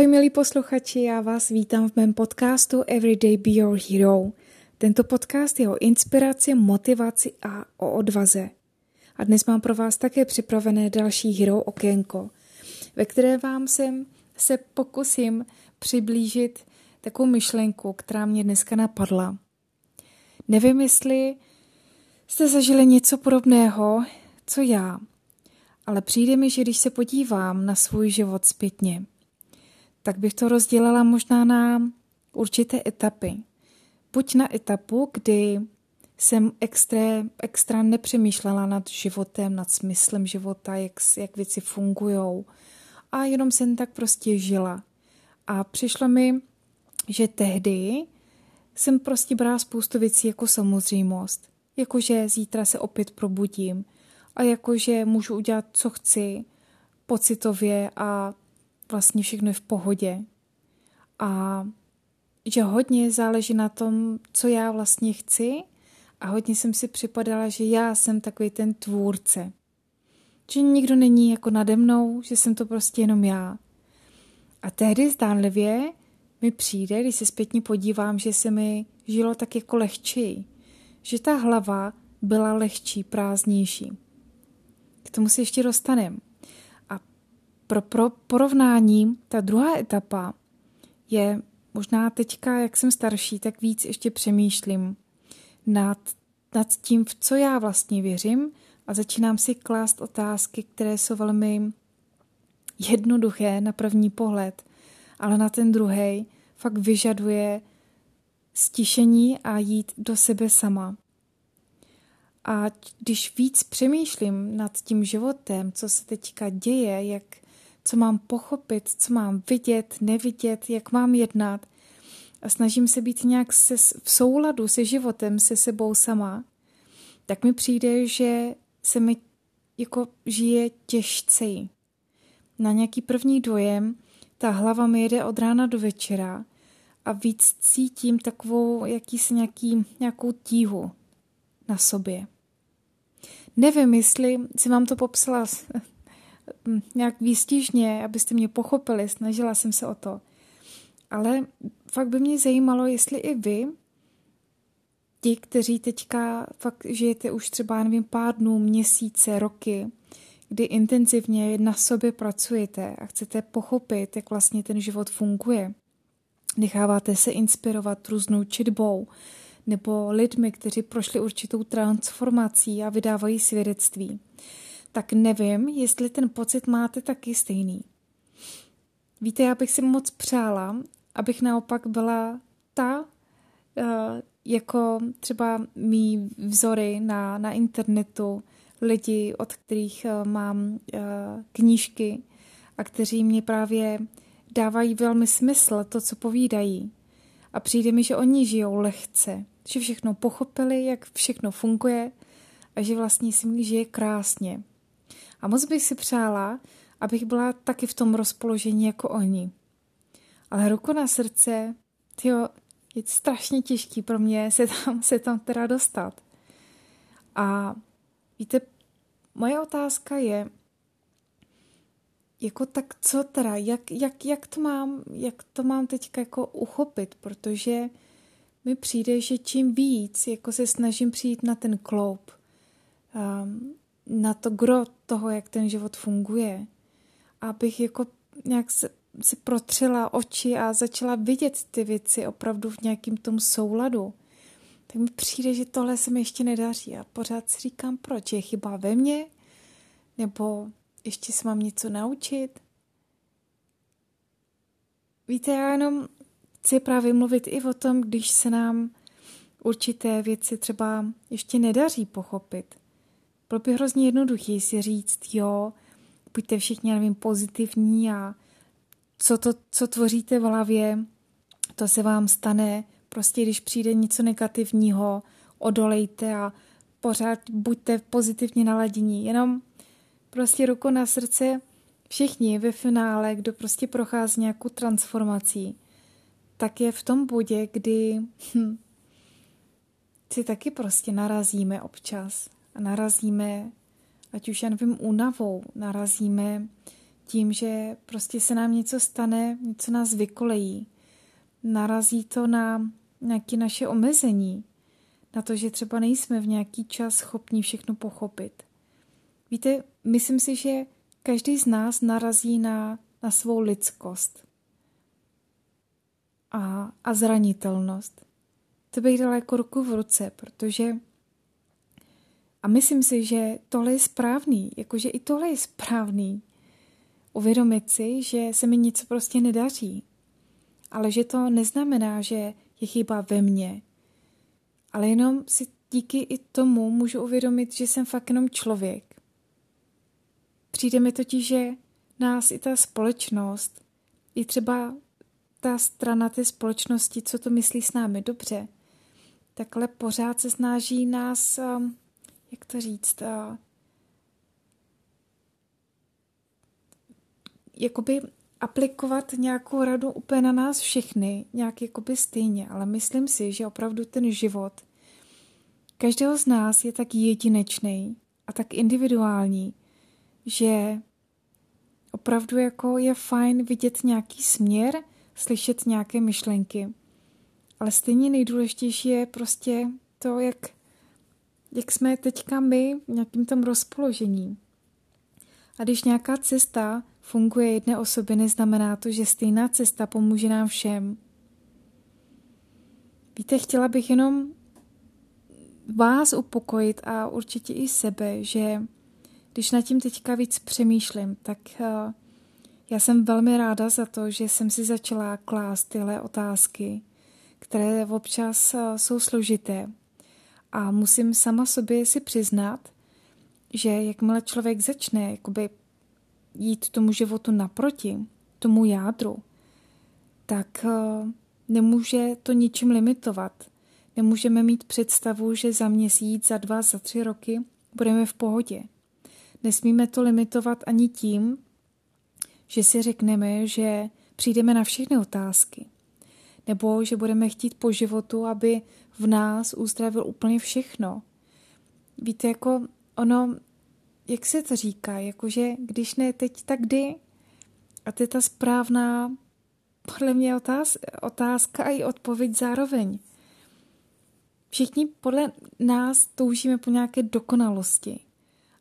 Ahoj milí posluchači, já vás vítám v mém podcastu Everyday Be Your Hero. Tento podcast je o inspiraci, motivaci a o odvaze. A dnes mám pro vás také připravené další Hero okénko, ve které vám sem se pokusím přiblížit takovou myšlenku, která mě dneska napadla. Nevím, jestli jste zažili něco podobného, co já, ale přijde mi, že když se podívám na svůj život zpětně, tak bych to rozdělila možná na určité etapy. Buď na etapu, kdy jsem extra, extra nepřemýšlela nad životem, nad smyslem života, jak, jak věci fungují. A jenom jsem tak prostě žila. A přišlo mi, že tehdy jsem prostě brala spoustu věcí jako samozřejmost. Jakože zítra se opět probudím a jakože můžu udělat, co chci, pocitově a vlastně všechno je v pohodě. A že hodně záleží na tom, co já vlastně chci a hodně jsem si připadala, že já jsem takový ten tvůrce. Že nikdo není jako nade mnou, že jsem to prostě jenom já. A tehdy zdánlivě mi přijde, když se zpětně podívám, že se mi žilo tak jako lehčí. Že ta hlava byla lehčí, prázdnější. K tomu se ještě dostaneme. Pro, pro porovnání, ta druhá etapa je možná teďka, jak jsem starší, tak víc ještě přemýšlím nad, nad tím, v co já vlastně věřím a začínám si klást otázky, které jsou velmi jednoduché na první pohled, ale na ten druhý fakt vyžaduje stišení a jít do sebe sama. A když víc přemýšlím nad tím životem, co se teďka děje, jak co mám pochopit, co mám vidět, nevidět, jak mám jednat a snažím se být nějak se, v souladu se životem, se sebou sama, tak mi přijde, že se mi jako žije těžcej. Na nějaký první dojem ta hlava mi jede od rána do večera a víc cítím takovou jakýsi nějaký, nějakou tíhu na sobě. Nevím, jestli si vám to popsala nějak výstižně, abyste mě pochopili, snažila jsem se o to. Ale fakt by mě zajímalo, jestli i vy, ti, kteří teďka fakt žijete už třeba, nevím, pár dnů, měsíce, roky, kdy intenzivně na sobě pracujete a chcete pochopit, jak vlastně ten život funguje. Necháváte se inspirovat různou četbou nebo lidmi, kteří prošli určitou transformací a vydávají svědectví tak nevím, jestli ten pocit máte taky stejný. Víte, já bych si moc přála, abych naopak byla ta, eh, jako třeba mý vzory na, na internetu, lidi, od kterých eh, mám eh, knížky a kteří mě právě dávají velmi smysl to, co povídají. A přijde mi, že oni žijou lehce, že všechno pochopili, jak všechno funguje a že vlastně si žije krásně. A moc bych si přála, abych byla taky v tom rozpoložení jako oni. Ale ruku na srdce, tyjo, je strašně těžký pro mě se tam, se tam teda dostat. A víte, moje otázka je, jako tak co teda, jak, jak, jak, to mám, jak to mám teďka jako uchopit, protože mi přijde, že čím víc jako se snažím přijít na ten kloup, um, na to gro toho, jak ten život funguje. Abych jako nějak se, si protřela oči a začala vidět ty věci opravdu v nějakým tom souladu. Tak mi přijde, že tohle se mi ještě nedaří a pořád si říkám, proč je chyba ve mně, nebo ještě se mám něco naučit. Víte, já jenom chci právě mluvit i o tom, když se nám určité věci třeba ještě nedaří pochopit. Bylo by hrozně jednoduchý si říct, jo, buďte všichni, nevím, pozitivní a co, to, co tvoříte v hlavě, to se vám stane. Prostě když přijde něco negativního, odolejte a pořád buďte pozitivně naladění. Jenom prostě ruku na srdce všichni ve finále, kdo prostě prochází nějakou transformací, tak je v tom bodě, kdy hm, si taky prostě narazíme občas a narazíme, ať už já nevím, únavou, narazíme tím, že prostě se nám něco stane, něco nás vykolejí. Narazí to na nějaké naše omezení, na to, že třeba nejsme v nějaký čas schopni všechno pochopit. Víte, myslím si, že každý z nás narazí na, na svou lidskost a, a zranitelnost. To bych dala jako ruku v ruce, protože a myslím si, že tohle je správný, jakože i tohle je správný. Uvědomit si, že se mi něco prostě nedaří, ale že to neznamená, že je chyba ve mně, ale jenom si díky i tomu můžu uvědomit, že jsem fakt jenom člověk. Přijde mi totiž, že nás i ta společnost, i třeba ta strana té společnosti, co to myslí s námi dobře, takhle pořád se snaží nás, um, jak to říct, uh, jakoby aplikovat nějakou radu úplně na nás všechny, nějak jakoby stejně, ale myslím si, že opravdu ten život každého z nás je tak jedinečný a tak individuální, že opravdu jako je fajn vidět nějaký směr, slyšet nějaké myšlenky. Ale stejně nejdůležitější je prostě to, jak, jak jsme teďka my v nějakým tom rozpoložení. A když nějaká cesta funguje jedné osoby, neznamená to, že stejná cesta pomůže nám všem. Víte, chtěla bych jenom vás upokojit a určitě i sebe, že když nad tím teďka víc přemýšlím, tak uh, já jsem velmi ráda za to, že jsem si začala klást tyhle otázky, které občas uh, jsou složité. A musím sama sobě si přiznat, že jakmile člověk začne jakoby jít tomu životu naproti, tomu jádru, tak uh, nemůže to ničím limitovat. Nemůžeme mít představu, že za měsíc, za dva, za tři roky budeme v pohodě. Nesmíme to limitovat ani tím, že si řekneme, že přijdeme na všechny otázky. Nebo že budeme chtít po životu, aby v nás uzdravil úplně všechno. Víte, jako ono, jak se to říká, jakože když ne teď, tak kdy? A to je ta správná, podle mě otáz, otázka a i odpověď zároveň. Všichni podle nás toužíme po nějaké dokonalosti.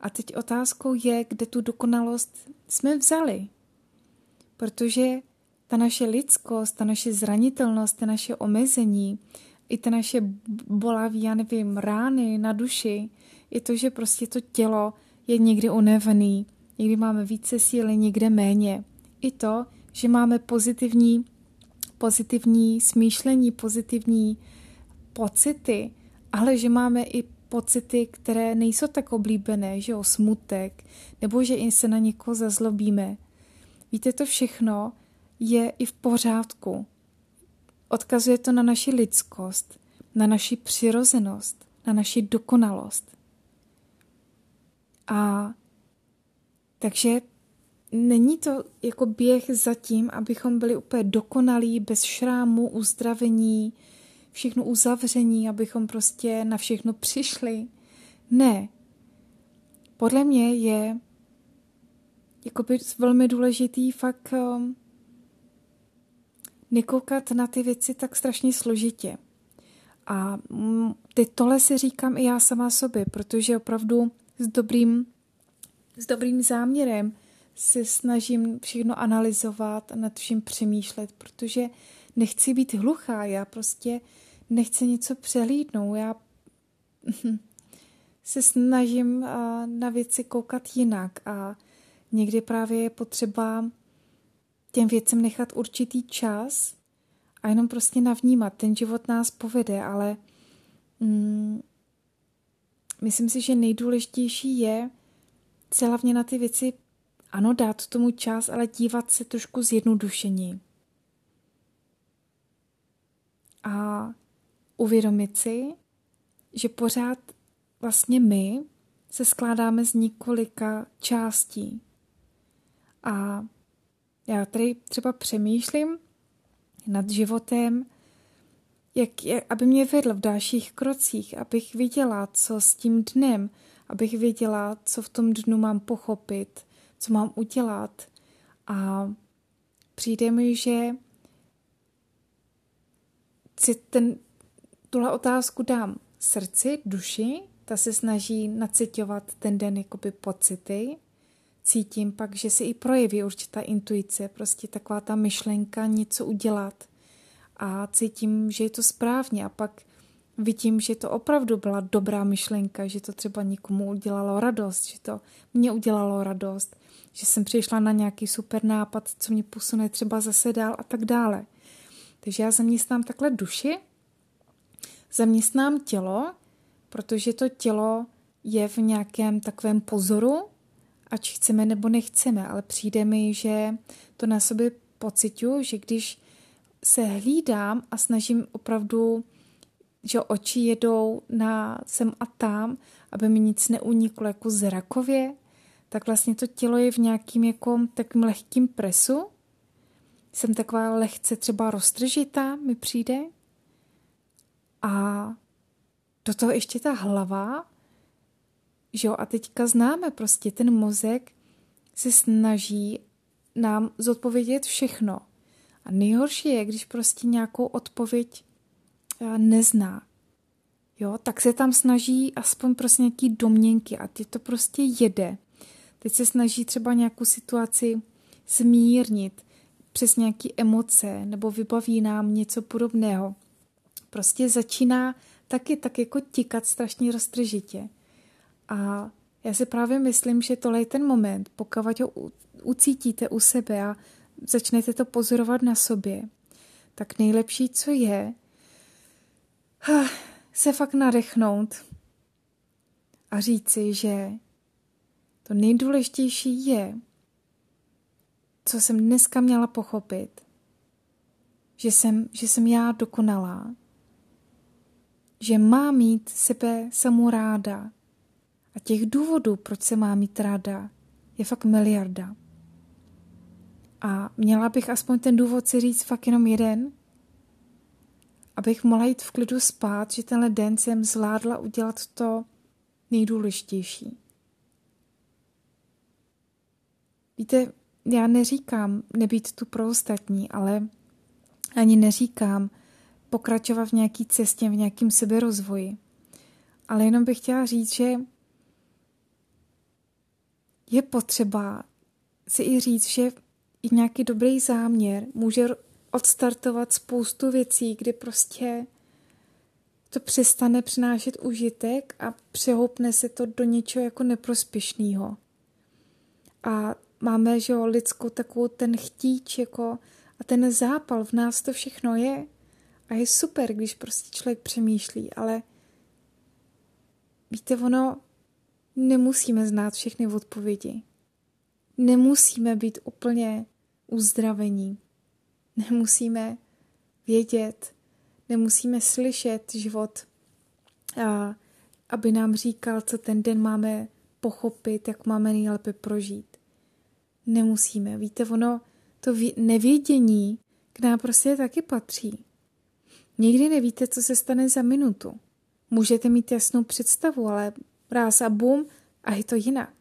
A teď otázkou je, kde tu dokonalost jsme vzali. Protože ta naše lidskost, ta naše zranitelnost, ta naše omezení, i ta naše bolavý, já nevím, rány na duši, i to, že prostě to tělo je někdy unavený, někdy máme více síly, někde méně. I to, že máme pozitivní, pozitivní smýšlení, pozitivní pocity, ale že máme i pocity, které nejsou tak oblíbené, že jo, smutek, nebo že i se na někoho zazlobíme. Víte, to všechno je i v pořádku. Odkazuje to na naši lidskost, na naši přirozenost, na naši dokonalost. A takže není to jako běh za tím, abychom byli úplně dokonalí, bez šrámu, uzdravení, všechno uzavření, abychom prostě na všechno přišli. Ne. Podle mě je jakoby velmi důležitý fakt um, nekoukat na ty věci tak strašně složitě. A mm, ty tohle si říkám i já sama sobě, protože opravdu s dobrým, s dobrým záměrem se snažím všechno analyzovat a nad vším přemýšlet, protože nechci být hluchá, já prostě nechci něco přehlídnout, já se snažím na věci koukat jinak a někdy právě je potřeba těm věcem nechat určitý čas a jenom prostě navnímat. Ten život nás povede, ale mm, myslím si, že nejdůležitější je se hlavně na ty věci, ano, dát tomu čas, ale dívat se trošku zjednodušení. A uvědomit si, že pořád vlastně my se skládáme z několika částí. A já tady třeba přemýšlím nad životem, jak, jak, aby mě vedl v dalších krocích, abych viděla, co s tím dnem, abych věděla, co v tom dnu mám pochopit, co mám udělat, A přijde mi, že si ten, tuhle otázku dám srdci, duši, ta se snaží nacitovat ten den jakoby pocity, cítím pak, že se i projeví určitá intuice, prostě taková ta myšlenka něco udělat a cítím, že je to správně a pak vidím, že to opravdu byla dobrá myšlenka, že to třeba někomu udělalo radost, že to mě udělalo radost, že jsem přišla na nějaký super nápad, co mě posune třeba zase dál a tak dále. Takže já zaměstnám takhle duši, zaměstnám tělo, protože to tělo je v nějakém takovém pozoru, ať chceme nebo nechceme, ale přijde mi, že to na sobě pocituju, že když se hlídám a snažím opravdu, že oči jedou na sem a tam, aby mi nic neuniklo jako zrakově, tak vlastně to tělo je v nějakým jako takým lehkým presu. Jsem taková lehce třeba roztržitá, mi přijde. A do toho ještě ta hlava, že jo, a teďka známe prostě ten mozek se snaží nám zodpovědět všechno. A nejhorší je, když prostě nějakou odpověď eh, nezná. Jo, tak se tam snaží aspoň prostě nějaký domněnky a ty to prostě jede. Teď se snaží třeba nějakou situaci smírnit přes nějaké emoce nebo vybaví nám něco podobného. Prostě začíná taky tak jako tikat strašně roztržitě. A já si právě myslím, že tohle je ten moment, pokud ho ucítíte u sebe a začnete to pozorovat na sobě, tak nejlepší, co je, se fakt nadechnout a říci, že to nejdůležitější je, co jsem dneska měla pochopit, že jsem, že jsem já dokonalá, že má mít sebe samou ráda. A těch důvodů, proč se má mít ráda, je fakt miliarda. A měla bych aspoň ten důvod si říct fakt jenom jeden, abych mohla jít v klidu spát, že tenhle den jsem zvládla udělat to nejdůležitější. Víte, já neříkám nebýt tu pro ostatní, ale ani neříkám pokračovat v nějaký cestě, v nějakým seberozvoji. Ale jenom bych chtěla říct, že je potřeba si i říct, že i nějaký dobrý záměr může odstartovat spoustu věcí, kdy prostě to přestane přinášet užitek a přehoupne se to do něčeho jako neprospěšného. A máme, že jo, lidskou takovou ten chtíč jako a ten zápal v nás to všechno je. A je super, když prostě člověk přemýšlí, ale víte, ono nemusíme znát všechny odpovědi. Nemusíme být úplně uzdravení. Nemusíme vědět, nemusíme slyšet život, a aby nám říkal, co ten den máme pochopit, jak máme nejlépe prožít. Nemusíme. Víte, ono, to nevědění k nám prostě taky patří. Nikdy nevíte, co se stane za minutu. Můžete mít jasnou představu, ale ráz a bum a je to jinak.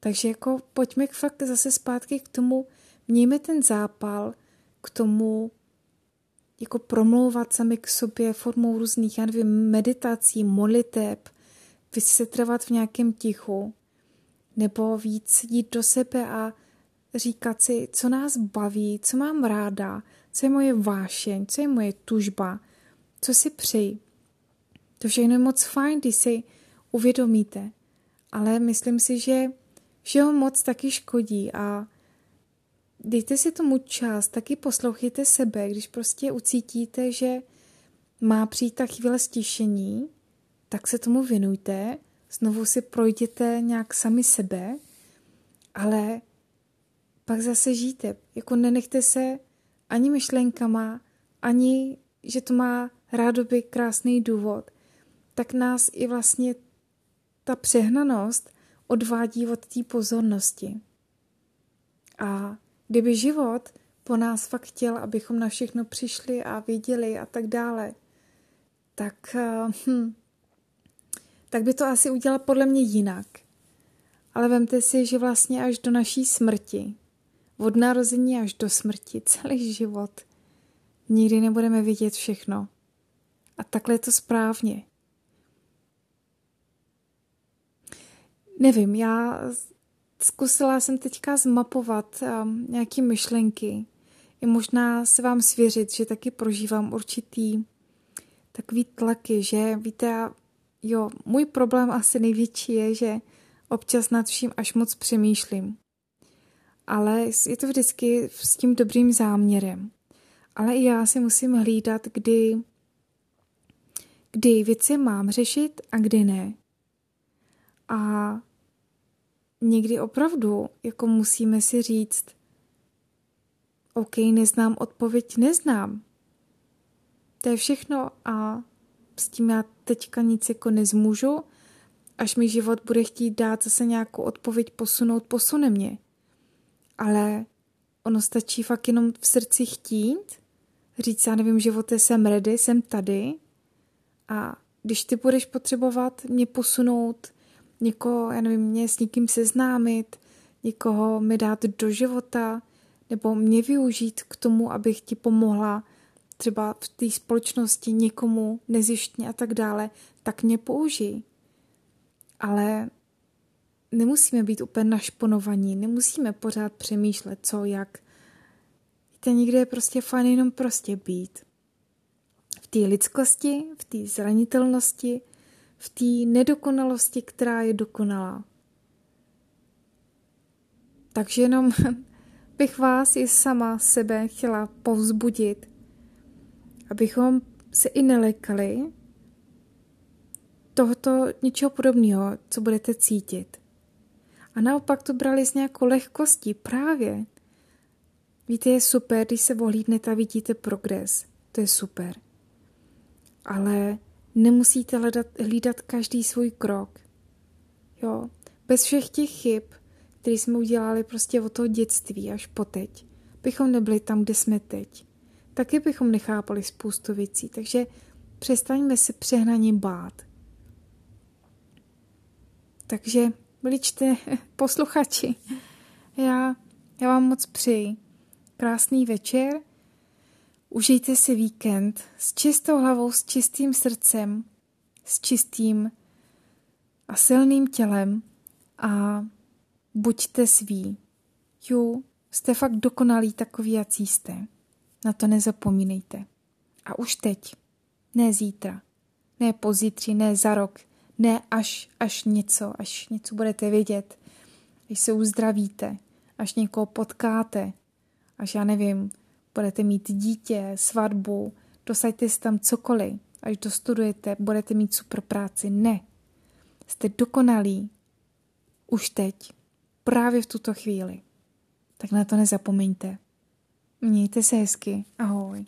Takže jako pojďme fakt zase zpátky k tomu, mějme ten zápal k tomu, jako promlouvat sami k sobě formou různých, já nevím, meditací, moliteb, vysetrvat v nějakém tichu, nebo víc jít do sebe a říkat si, co nás baví, co mám ráda, co je moje vášeň, co je moje tužba, co si přeji. To všechno je moc fajn, když si uvědomíte, ale myslím si, že všeho moc taky škodí a dejte si tomu čas, taky poslouchejte sebe, když prostě ucítíte, že má přijít ta chvíle stišení, tak se tomu věnujte, znovu si projděte nějak sami sebe, ale pak zase žijte. Jako nenechte se ani myšlenkama, ani, že to má rádoby krásný důvod, tak nás i vlastně ta přehnanost odvádí od té pozornosti. A kdyby život po nás fakt chtěl, abychom na všechno přišli a viděli a tak dále, tak, eh, hm, tak by to asi udělal podle mě jinak. Ale vemte si, že vlastně až do naší smrti od narození až do smrti, celý život. Nikdy nebudeme vidět všechno. A takhle je to správně. Nevím, já zkusila jsem teďka zmapovat um, nějaké myšlenky. I možná se vám svěřit, že taky prožívám určitý takový tlaky, že víte, jo, můj problém asi největší je, že občas nad vším až moc přemýšlím. Ale je to vždycky s tím dobrým záměrem. Ale i já si musím hlídat, kdy, kdy věci mám řešit a kdy ne. A někdy opravdu jako musíme si říct, OK, neznám odpověď, neznám. To je všechno a s tím já teďka nic jako nezmůžu. Až mi život bude chtít dát zase nějakou odpověď posunout, posune mě. Ale ono stačí fakt jenom v srdci chtít, říct, já nevím, živote, jsem ready, jsem tady a když ty budeš potřebovat mě posunout, někoho, já nevím, mě s někým seznámit, někoho mi dát do života, nebo mě využít k tomu, abych ti pomohla třeba v té společnosti někomu nezištně a tak dále, tak mě použij. Ale nemusíme být úplně našponovaní, nemusíme pořád přemýšlet, co, jak. Víte, někde je prostě fajn jenom prostě být. V té lidskosti, v té zranitelnosti, v té nedokonalosti, která je dokonalá. Takže jenom bych vás i sama sebe chtěla povzbudit, abychom se i nelekali tohoto něčeho podobného, co budete cítit. A naopak to brali s nějakou lehkostí právě. Víte, je super, když se ohlídnete a vidíte progres. To je super. Ale nemusíte hledat, hlídat každý svůj krok. Jo, bez všech těch chyb, které jsme udělali prostě od toho dětství až po teď, bychom nebyli tam, kde jsme teď. Taky bychom nechápali spoustu věcí, takže přestaňme se přehnaně bát. Takže, vličte, posluchači, já, já vám moc přeji krásný večer, Užijte si víkend s čistou hlavou, s čistým srdcem, s čistým a silným tělem a buďte sví. Jo, jste fakt dokonalí takový, jak jste. Na to nezapomínejte. A už teď, ne zítra, ne pozítří, ne za rok, ne až, až něco, až něco budete vědět, až se uzdravíte, až někoho potkáte, až já nevím, budete mít dítě, svatbu, dosaďte si tam cokoliv, až dostudujete, budete mít super práci. Ne. Jste dokonalí už teď, právě v tuto chvíli. Tak na to nezapomeňte. Mějte se hezky. Ahoj.